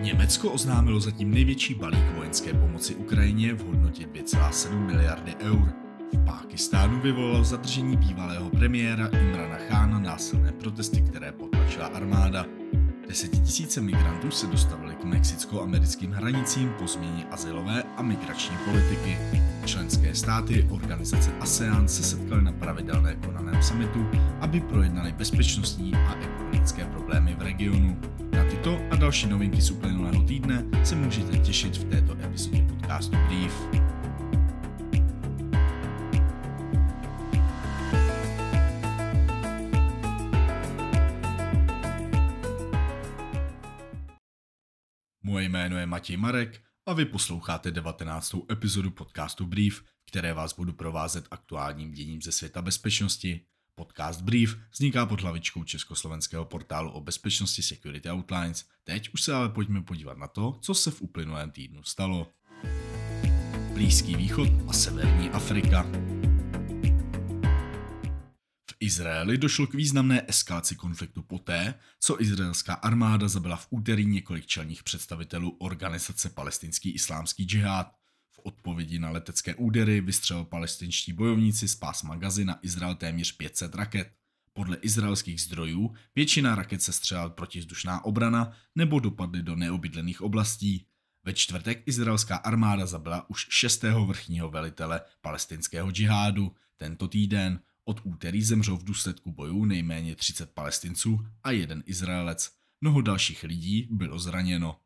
Německo oznámilo zatím největší balík vojenské pomoci Ukrajině v hodnotě 2,7 miliardy eur. V Pákistánu vyvolalo zadržení bývalého premiéra Imrana Khána násilné protesty, které potlačila armáda. Desetitisíce migrantů se dostavili k mexicko-americkým hranicím po změně asilové a migrační politiky. Členské státy organizace ASEAN se setkaly na pravidelné konaném summitu, aby projednali bezpečnostní a ekonomické problémy v regionu. Tyto a další novinky z uplynulého týdne se můžete těšit v této epizodě podcastu Brief. Moje jméno je Matěj Marek a vy posloucháte 19. epizodu podcastu Brief, které vás budu provázet aktuálním děním ze světa bezpečnosti. Podcast Brief vzniká pod hlavičkou československého portálu o bezpečnosti Security Outlines. Teď už se ale pojďme podívat na to, co se v uplynulém týdnu stalo. Blízký východ a severní Afrika. Izraeli došlo k významné eskalaci konfliktu poté, co izraelská armáda zabila v úterý několik čelních představitelů organizace Palestinský islámský džihad. V odpovědi na letecké údery vystřelil palestinští bojovníci z pásma Gazy na Izrael téměř 500 raket. Podle izraelských zdrojů většina raket se střelila protivzdušná obrana nebo dopadly do neobydlených oblastí. Ve čtvrtek izraelská armáda zabila už šestého vrchního velitele palestinského džihádu. Tento týden od úterý zemřel v důsledku bojů nejméně 30 palestinců a jeden Izraelec. Mnoho dalších lidí bylo zraněno.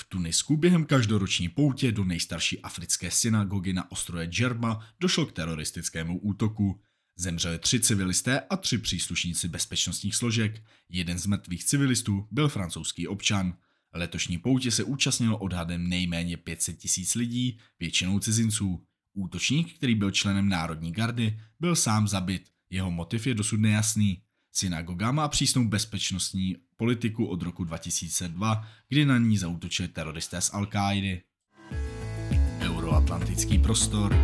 V Tunisku během každoroční poutě do nejstarší africké synagogy na ostrově Džerba došlo k teroristickému útoku. Zemřeli tři civilisté a tři příslušníci bezpečnostních složek. Jeden z mrtvých civilistů byl francouzský občan. Letošní poutě se účastnilo odhadem nejméně 500 tisíc lidí, většinou cizinců. Útočník, který byl členem Národní gardy, byl sám zabit. Jeho motiv je dosud nejasný. Synagoga má přísnou bezpečnostní politiku od roku 2002, kdy na ní zautočili teroristé z al -Qaidi. Euroatlantický prostor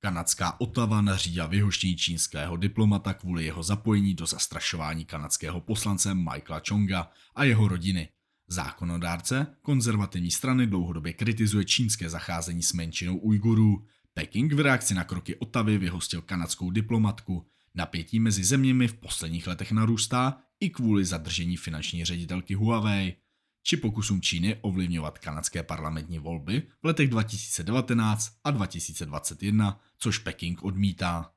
Kanadská Otava nařídila vyhoštění čínského diplomata kvůli jeho zapojení do zastrašování kanadského poslance Michaela Chonga a jeho rodiny. Zákonodárce konzervativní strany dlouhodobě kritizuje čínské zacházení s menšinou Ujgurů. Peking v reakci na kroky Otavy vyhostil kanadskou diplomatku. Napětí mezi zeměmi v posledních letech narůstá i kvůli zadržení finanční ředitelky Huawei či pokusům Číny ovlivňovat kanadské parlamentní volby v letech 2019 a 2021, což Peking odmítá.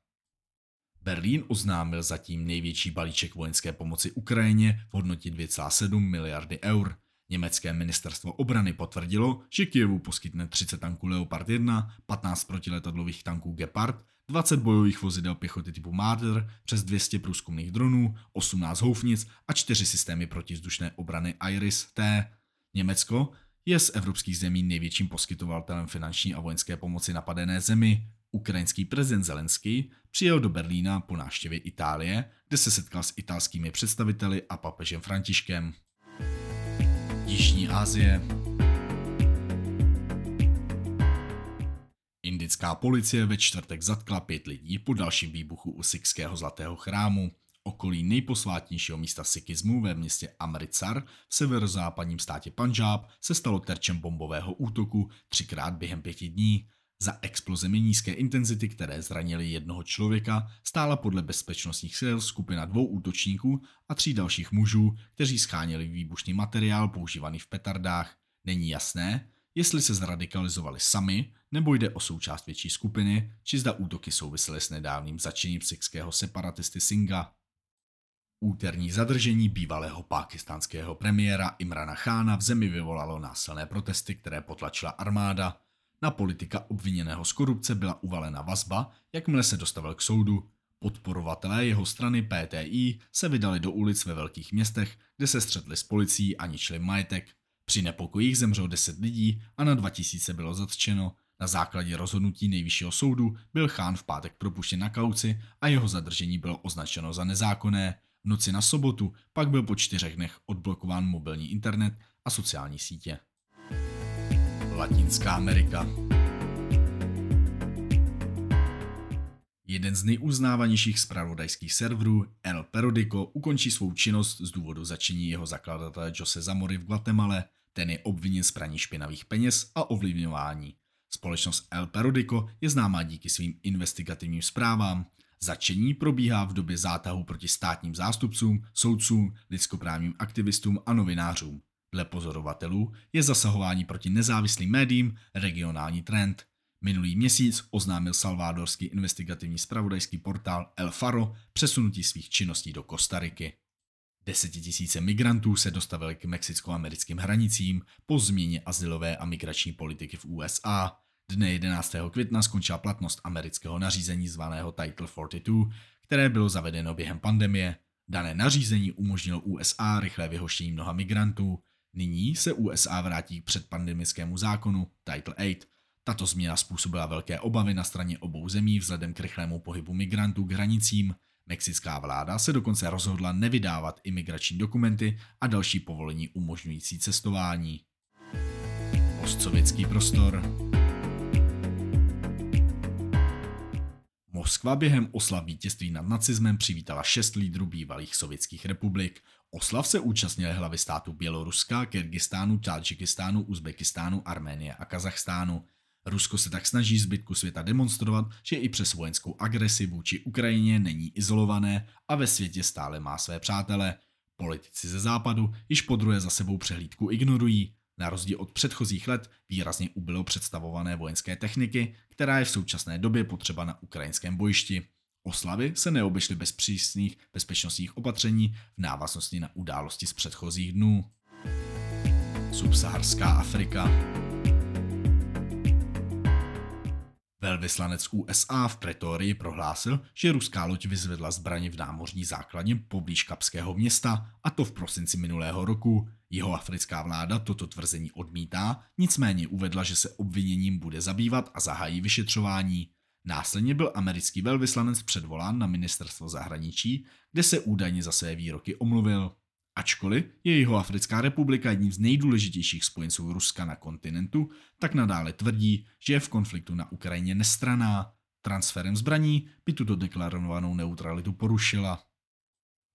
Berlín oznámil zatím největší balíček vojenské pomoci Ukrajině v hodnotě 2,7 miliardy eur. Německé ministerstvo obrany potvrdilo, že Kijevu poskytne 30 tanků Leopard 1, 15 protiletadlových tanků Gepard, 20 bojových vozidel pěchoty typu Marder, přes 200 průzkumných dronů, 18 houfnic a 4 systémy protivzdušné obrany Iris-T. Německo je z evropských zemí největším poskytovatelem finanční a vojenské pomoci napadené zemi. Ukrajinský prezident Zelenský přijel do Berlína po návštěvě Itálie, kde se setkal s italskými představiteli a papežem Františkem. Jižní Asie. Indická policie ve čtvrtek zatkla pět lidí po dalším výbuchu u Sikského zlatého chrámu. Okolí nejposvátnějšího místa sikismu ve městě Amritsar v severozápadním státě Punjab se stalo terčem bombového útoku třikrát během pěti dní. Za explozemi nízké intenzity, které zranily jednoho člověka, stála podle bezpečnostních sil skupina dvou útočníků a tří dalších mužů, kteří scháněli výbušný materiál používaný v petardách. Není jasné, jestli se zradikalizovali sami, nebo jde o součást větší skupiny, či zda útoky souvisely s nedávným začením sikského separatisty Singa. Úterní zadržení bývalého pákistánského premiéra Imrana Khána v zemi vyvolalo násilné protesty, které potlačila armáda. Na politika obviněného z korupce byla uvalena vazba, jakmile se dostavil k soudu. Podporovatelé jeho strany PTI se vydali do ulic ve velkých městech, kde se střetli s policií a ničili majetek. Při nepokojích zemřelo 10 lidí a na 2000 bylo zatčeno. Na základě rozhodnutí nejvyššího soudu byl Chán v pátek propuštěn na kauci a jeho zadržení bylo označeno za nezákonné. V noci na sobotu pak byl po čtyřech dnech odblokován mobilní internet a sociální sítě. Latinská Amerika Jeden z nejuznávanějších zpravodajských serverů, El Periodico, ukončí svou činnost z důvodu začení jeho zakladatele Jose Zamory v Guatemala. Ten je obviněn z praní špinavých peněz a ovlivňování. Společnost El Periodico je známá díky svým investigativním zprávám. Začení probíhá v době zátahu proti státním zástupcům, soudcům, lidskoprávním aktivistům a novinářům. Dle pozorovatelů je zasahování proti nezávislým médiím regionální trend. Minulý měsíc oznámil salvádorský investigativní spravodajský portál El Faro přesunutí svých činností do Kostariky. Desetitisíce migrantů se dostavili k mexicko-americkým hranicím po změně asilové a migrační politiky v USA. Dne 11. května skončila platnost amerického nařízení zvaného Title 42, které bylo zavedeno během pandemie. Dané nařízení umožnilo USA rychlé vyhoštění mnoha migrantů. Nyní se USA vrátí k předpandemickému zákonu Title 8. Tato změna způsobila velké obavy na straně obou zemí vzhledem k rychlému pohybu migrantů k hranicím. Mexická vláda se dokonce rozhodla nevydávat imigrační dokumenty a další povolení umožňující cestování. Postsovětský prostor Moskva během oslav vítězství nad nacismem přivítala šest lídrů bývalých sovětských republik. Oslav se účastnili hlavy státu Běloruska, Kyrgyzstánu, Tadžikistánu, Uzbekistánu, Arménie a Kazachstánu. Rusko se tak snaží zbytku světa demonstrovat, že i přes vojenskou agresi vůči Ukrajině není izolované a ve světě stále má své přátele. Politici ze západu již po druhé za sebou přehlídku ignorují. Na rozdíl od předchozích let výrazně ubylo představované vojenské techniky, která je v současné době potřeba na ukrajinském bojišti. Oslavy se neobešly bez přísných bezpečnostních opatření v návaznosti na události z předchozích dnů. Subsaharská Afrika Velvyslanec USA v Pretorii prohlásil, že ruská loď vyzvedla zbraně v námořní základně poblíž Kapského města, a to v prosinci minulého roku. Jeho africká vláda toto tvrzení odmítá, nicméně uvedla, že se obviněním bude zabývat a zahájí vyšetřování. Následně byl americký velvyslanec předvolán na ministerstvo zahraničí, kde se údajně za své výroky omluvil. Ačkoliv je Jihoafrická republika jedním z nejdůležitějších spojenců Ruska na kontinentu, tak nadále tvrdí, že je v konfliktu na Ukrajině nestraná. Transferem zbraní by tuto deklarovanou neutralitu porušila.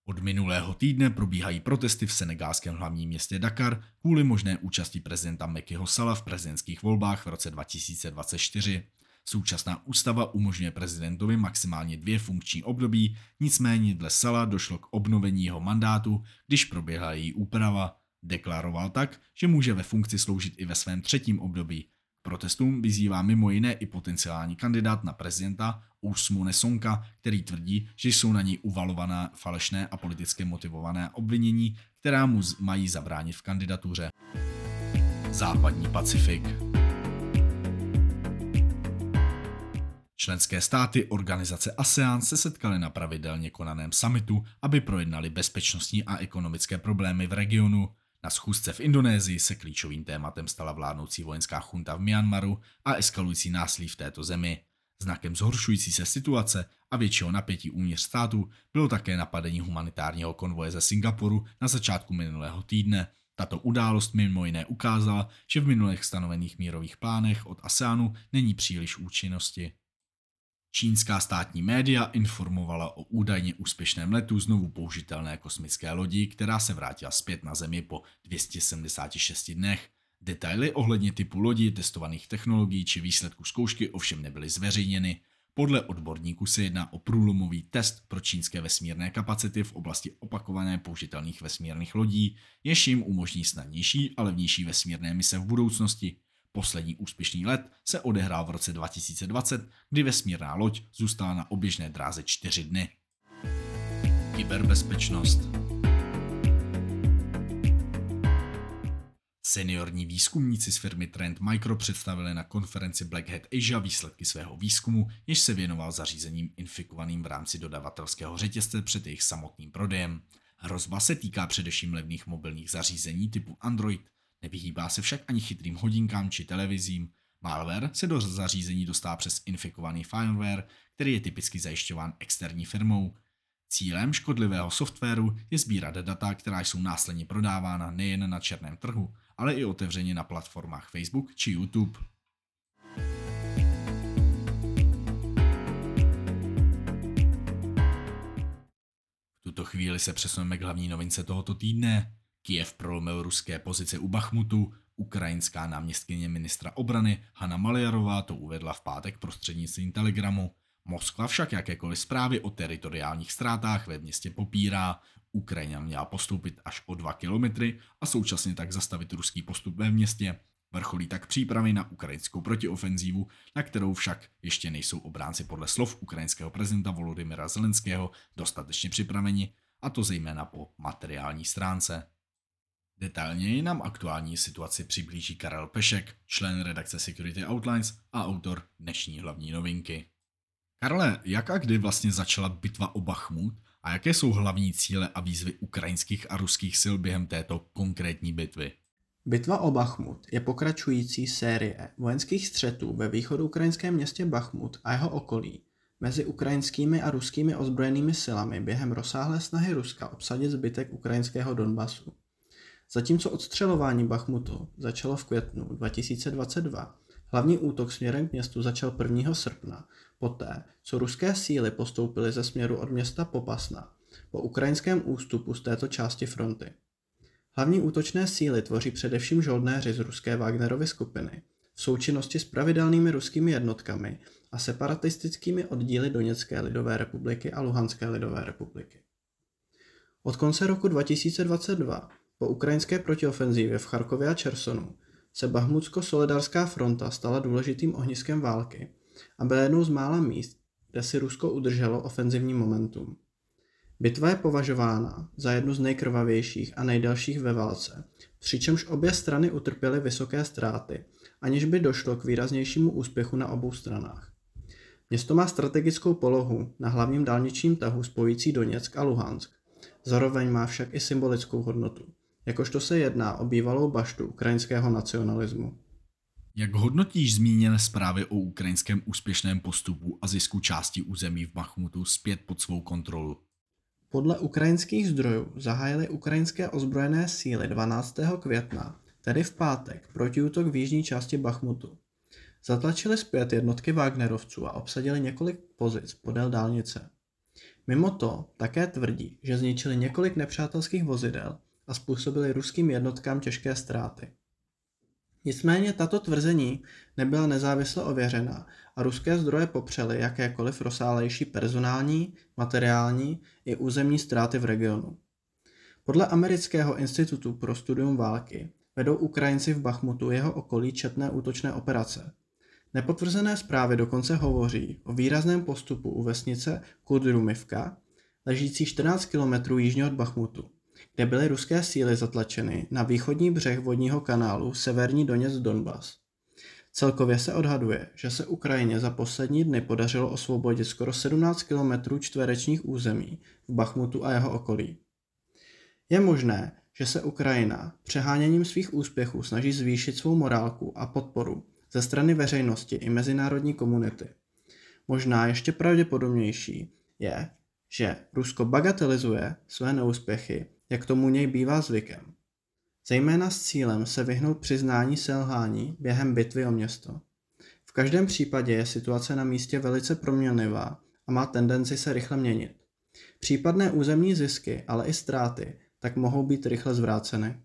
Od minulého týdne probíhají protesty v senegálském hlavním městě Dakar kvůli možné účasti prezidenta Mekyho Sala v prezidentských volbách v roce 2024. Současná ústava umožňuje prezidentovi maximálně dvě funkční období, nicméně dle Sala došlo k obnovení jeho mandátu, když proběhla její úprava. Deklaroval tak, že může ve funkci sloužit i ve svém třetím období. K protestům vyzývá mimo jiné i potenciální kandidát na prezidenta Usmune Sonka, který tvrdí, že jsou na něj uvalovaná falešné a politicky motivované obvinění, která mu mají zabránit v kandidatuře. Západní Pacifik Členské státy organizace ASEAN se setkaly na pravidelně konaném summitu, aby projednali bezpečnostní a ekonomické problémy v regionu. Na schůzce v Indonésii se klíčovým tématem stala vládnoucí vojenská chunta v Myanmaru a eskalující násilí v této zemi. Znakem zhoršující se situace a většího napětí uvnitř státu bylo také napadení humanitárního konvoje ze Singapuru na začátku minulého týdne. Tato událost mimo jiné ukázala, že v minulých stanovených mírových plánech od ASEANu není příliš účinnosti. Čínská státní média informovala o údajně úspěšném letu znovu použitelné kosmické lodi, která se vrátila zpět na Zemi po 276 dnech. Detaily ohledně typu lodi, testovaných technologií či výsledků zkoušky ovšem nebyly zveřejněny. Podle odborníků se jedná o průlomový test pro čínské vesmírné kapacity v oblasti opakované použitelných vesmírných lodí, jež jim umožní snadnější a levnější vesmírné mise v budoucnosti. Poslední úspěšný let se odehrál v roce 2020, kdy vesmírná loď zůstala na oběžné dráze 4 dny. Kyberbezpečnost Seniorní výzkumníci z firmy Trend Micro představili na konferenci Black Hat Asia výsledky svého výzkumu, jež se věnoval zařízením infikovaným v rámci dodavatelského řetězce před jejich samotným prodejem. Hrozba se týká především levných mobilních zařízení typu Android, Nevyhýbá se však ani chytrým hodinkám či televizím. Malware se do zařízení dostá přes infikovaný fireware, který je typicky zajišťován externí firmou. Cílem škodlivého softwaru je sbírat data, která jsou následně prodávána nejen na černém trhu, ale i otevřeně na platformách Facebook či YouTube. V tuto chvíli se přesuneme k hlavní novince tohoto týdne. Kiev prolomil ruské pozice u Bachmutu, ukrajinská náměstkyně ministra obrany Hanna Maliarová to uvedla v pátek prostřednictvím Telegramu. Moskva však jakékoliv zprávy o teritoriálních ztrátách ve městě popírá. Ukrajina měla postoupit až o 2 kilometry a současně tak zastavit ruský postup ve městě. Vrcholí tak přípravy na ukrajinskou protiofenzívu, na kterou však ještě nejsou obránci podle slov ukrajinského prezidenta Volodymyra Zelenského dostatečně připraveni, a to zejména po materiální stránce. Detailněji nám aktuální situaci přiblíží Karel Pešek, člen redakce Security Outlines a autor dnešní hlavní novinky. Karle, jak a kdy vlastně začala bitva o Bachmut a jaké jsou hlavní cíle a výzvy ukrajinských a ruských sil během této konkrétní bitvy? Bitva o Bachmut je pokračující série vojenských střetů ve východoukrajinském městě Bachmut a jeho okolí mezi ukrajinskými a ruskými ozbrojenými silami během rozsáhlé snahy Ruska obsadit zbytek ukrajinského Donbasu. Zatímco odstřelování Bachmutu začalo v květnu 2022, hlavní útok směrem k městu začal 1. srpna, poté, co ruské síly postoupily ze směru od města Popasna po ukrajinském ústupu z této části fronty. Hlavní útočné síly tvoří především žoldnéři z ruské Wagnerovy skupiny v součinnosti s pravidelnými ruskými jednotkami a separatistickými oddíly Doněcké lidové republiky a Luhanské lidové republiky. Od konce roku 2022 po ukrajinské protiofenzívě v Charkově a Čersonu se Bahmutsko-Solidarská fronta stala důležitým ohniskem války a byla jednou z mála míst, kde si Rusko udrželo ofenzivní momentum. Bitva je považována za jednu z nejkrvavějších a nejdelších ve válce, přičemž obě strany utrpěly vysoké ztráty, aniž by došlo k výraznějšímu úspěchu na obou stranách. Město má strategickou polohu na hlavním dálničním tahu spojící Doněck a Luhansk. Zároveň má však i symbolickou hodnotu, jakožto se jedná o bývalou baštu ukrajinského nacionalismu. Jak hodnotíš zmíněné zprávy o ukrajinském úspěšném postupu a zisku části území v Bachmutu zpět pod svou kontrolu? Podle ukrajinských zdrojů zahájily ukrajinské ozbrojené síly 12. května, tedy v pátek, protiútok v jižní části Bachmutu. Zatlačili zpět jednotky Wagnerovců a obsadili několik pozic podél dálnice. Mimo to také tvrdí, že zničili několik nepřátelských vozidel a způsobili ruským jednotkám těžké ztráty. Nicméně tato tvrzení nebyla nezávisle ověřena a ruské zdroje popřely jakékoliv rozsálejší personální, materiální i územní ztráty v regionu. Podle Amerického institutu pro studium války vedou Ukrajinci v Bachmutu jeho okolí četné útočné operace. Nepotvrzené zprávy dokonce hovoří o výrazném postupu u vesnice Kudrumivka, ležící 14 km jižně od Bachmutu kde byly ruské síly zatlačeny na východní břeh vodního kanálu Severní Doněc Donbas. Celkově se odhaduje, že se Ukrajině za poslední dny podařilo osvobodit skoro 17 km čtverečních území v Bachmutu a jeho okolí. Je možné, že se Ukrajina přeháněním svých úspěchů snaží zvýšit svou morálku a podporu ze strany veřejnosti i mezinárodní komunity. Možná ještě pravděpodobnější je, že Rusko bagatelizuje své neúspěchy jak tomu něj bývá zvykem. Zejména s cílem se vyhnout přiznání selhání během bitvy o město. V každém případě je situace na místě velice proměnlivá a má tendenci se rychle měnit. Případné územní zisky, ale i ztráty, tak mohou být rychle zvráceny.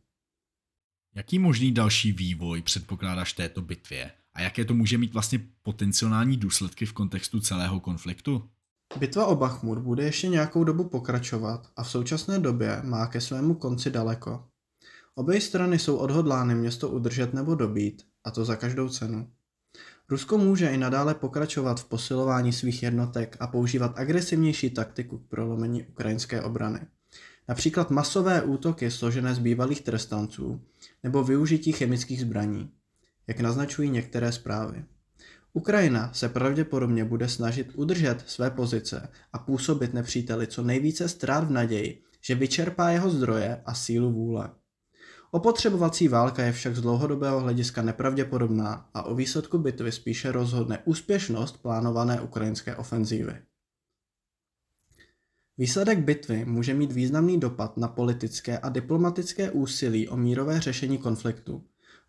Jaký možný další vývoj předpokládáš této bitvě a jaké to může mít vlastně potenciální důsledky v kontextu celého konfliktu? Bitva o Bachmut bude ještě nějakou dobu pokračovat a v současné době má ke svému konci daleko. Obě strany jsou odhodlány město udržet nebo dobít, a to za každou cenu. Rusko může i nadále pokračovat v posilování svých jednotek a používat agresivnější taktiku k prolomení ukrajinské obrany. Například masové útoky složené z bývalých trestanců nebo využití chemických zbraní, jak naznačují některé zprávy. Ukrajina se pravděpodobně bude snažit udržet své pozice a působit nepříteli co nejvíce ztrát v naději, že vyčerpá jeho zdroje a sílu vůle. Opotřebovací válka je však z dlouhodobého hlediska nepravděpodobná a o výsledku bitvy spíše rozhodne úspěšnost plánované ukrajinské ofenzívy. Výsledek bitvy může mít významný dopad na politické a diplomatické úsilí o mírové řešení konfliktu,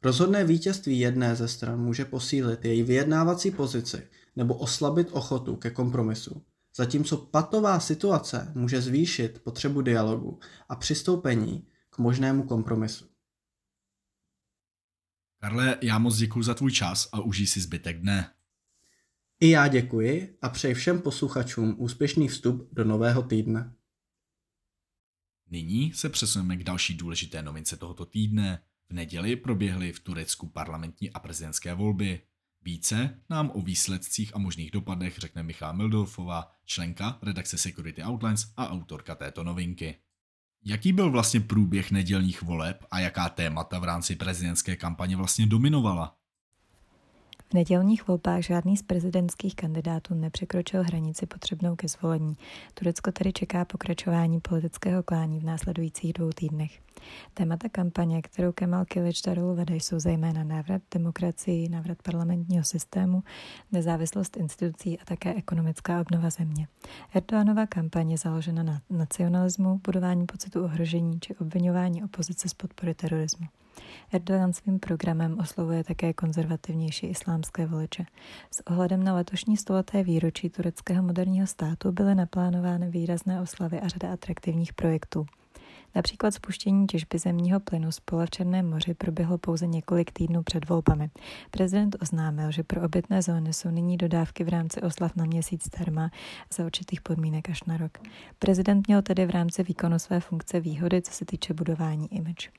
Rozhodné vítězství jedné ze stran může posílit její vyjednávací pozici nebo oslabit ochotu ke kompromisu, zatímco patová situace může zvýšit potřebu dialogu a přistoupení k možnému kompromisu. Karle, já moc děkuji za tvůj čas a užij si zbytek dne. I já děkuji a přeji všem posluchačům úspěšný vstup do nového týdne. Nyní se přesuneme k další důležité novince tohoto týdne. V neděli proběhly v Turecku parlamentní a prezidentské volby. Více nám o výsledcích a možných dopadech řekne Michal Mildolfová, členka redakce Security Outlines a autorka této novinky. Jaký byl vlastně průběh nedělních voleb a jaká témata v rámci prezidentské kampaně vlastně dominovala? Nedělních volbách žádný z prezidentských kandidátů nepřekročil hranici potřebnou ke zvolení. Turecko tedy čeká pokračování politického klání v následujících dvou týdnech. Témata kampaně, kterou Kemal Kılıçdaroğlu vede, jsou zejména návrat demokracii, návrat parlamentního systému, nezávislost institucí a také ekonomická obnova země. Erdoganova kampaně je založena na nacionalismu, budování pocitu ohrožení či obvinování opozice z podpory terorismu. Erdogan svým programem oslovuje také konzervativnější islámské voliče. S ohledem na letošní stoleté výročí tureckého moderního státu byly naplánovány výrazné oslavy a řada atraktivních projektů. Například spuštění těžby zemního plynu z pole v Černém moři proběhlo pouze několik týdnů před volbami. Prezident oznámil, že pro obytné zóny jsou nyní dodávky v rámci oslav na měsíc terma za určitých podmínek až na rok. Prezident měl tedy v rámci výkonu své funkce výhody, co se týče budování image.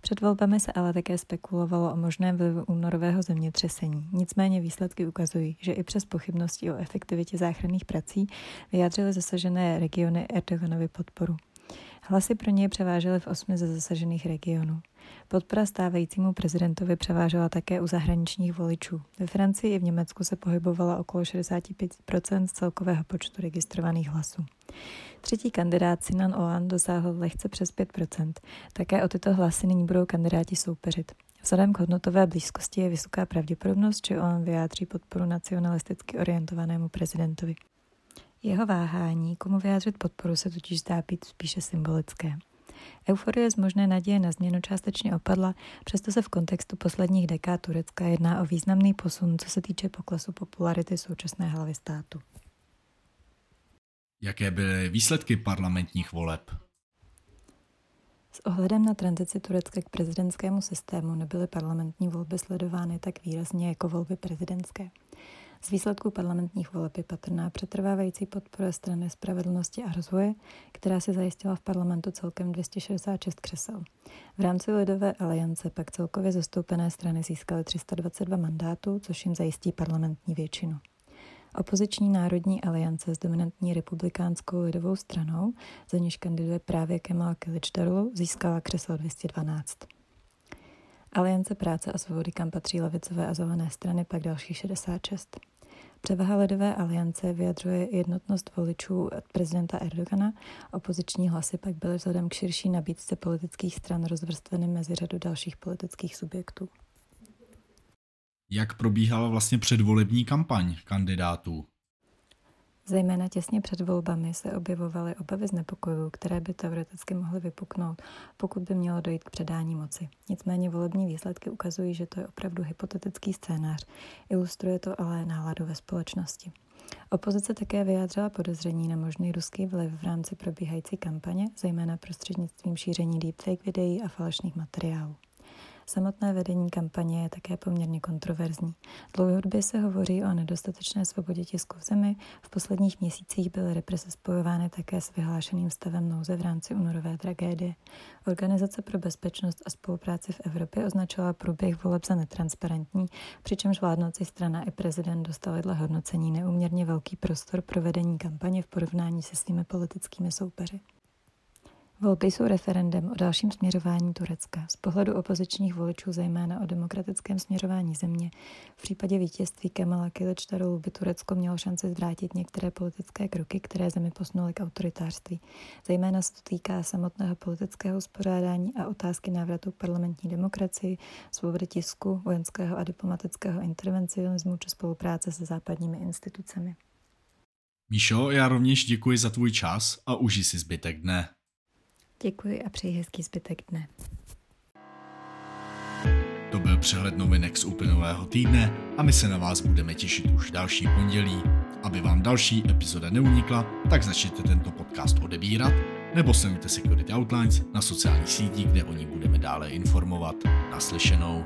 Před volbami se ale také spekulovalo o možném vlivu únorového zemětřesení. Nicméně výsledky ukazují, že i přes pochybnosti o efektivitě záchranných prací vyjádřily zasažené regiony Erdoganovi podporu. Hlasy pro něj převážely v osmi ze zasažených regionů. Podpora stávajícímu prezidentovi převážela také u zahraničních voličů. Ve Francii i v Německu se pohybovala okolo 65% z celkového počtu registrovaných hlasů. Třetí kandidát Sinan Oğan dosáhl lehce přes 5% Také o tyto hlasy nyní budou kandidáti soupeřit. Vzhledem k hodnotové blízkosti je vysoká pravděpodobnost, že Oğan vyjádří podporu nacionalisticky orientovanému prezidentovi. Jeho váhání, komu vyjádřit podporu, se totiž zdá být spíše symbolické. Euforie z možné naděje na změnu částečně opadla, přesto se v kontextu posledních dekád Turecka jedná o významný posun, co se týče poklesu popularity současné hlavy státu. Jaké byly výsledky parlamentních voleb? S ohledem na tranzici Turecka k prezidentskému systému nebyly parlamentní volby sledovány tak výrazně jako volby prezidentské. Z výsledků parlamentních voleb je patrná přetrvávající podpora strany spravedlnosti a rozvoje, která si zajistila v parlamentu celkem 266 křesel. V rámci Lidové aliance pak celkově zastoupené strany získaly 322 mandátů, což jim zajistí parlamentní většinu. Opoziční národní aliance s dominantní republikánskou lidovou stranou, za níž kandiduje právě Kemal Kılıçdaroğlu, získala křeslo 212. Aliance práce a svobody, kam patří levicové a zelené strany, pak další 66. Převaha Lidové aliance vyjadřuje jednotnost voličů prezidenta Erdogana, opoziční hlasy pak byly vzhledem k širší nabídce politických stran rozvrstveny mezi řadu dalších politických subjektů. Jak probíhala vlastně předvolební kampaň kandidátů? Zejména těsně před volbami se objevovaly obavy z nepokojů, které by teoreticky mohly vypuknout, pokud by mělo dojít k předání moci. Nicméně volební výsledky ukazují, že to je opravdu hypotetický scénář. Ilustruje to ale náladu ve společnosti. Opozice také vyjádřila podezření na možný ruský vliv v rámci probíhající kampaně, zejména prostřednictvím šíření deepfake videí a falešných materiálů. Samotné vedení kampaně je také poměrně kontroverzní. Dlouhodobě se hovoří o nedostatečné svobodě tisku v zemi. V posledních měsících byly represe spojovány také s vyhlášeným stavem nouze v rámci únorové tragédie. Organizace pro bezpečnost a spolupráci v Evropě označila průběh voleb za netransparentní, přičemž vládnoucí strana i prezident dostali dle hodnocení neuměrně velký prostor pro vedení kampaně v porovnání se svými politickými soupeři. Volby jsou referendem o dalším směřování Turecka. Z pohledu opozičních voličů zejména o demokratickém směřování země. V případě vítězství Kemala Kılıçdaroğlu by Turecko mělo šanci zvrátit některé politické kroky, které zemi posunuly k autoritářství. Zejména se to týká samotného politického uspořádání a otázky návratu k parlamentní demokracii, svobody tisku, vojenského a diplomatického intervencionismu či spolupráce se západními institucemi. Míšo, já rovněž děkuji za tvůj čas a užij si zbytek dne. Děkuji a přeji hezký zbytek dne. To byl přehled novinek z uplynulého týdne a my se na vás budeme těšit už další pondělí. Aby vám další epizoda neunikla, tak začněte tento podcast odebírat nebo sledujte Security Outlines na sociálních sítích, kde o ní budeme dále informovat. Naslyšenou.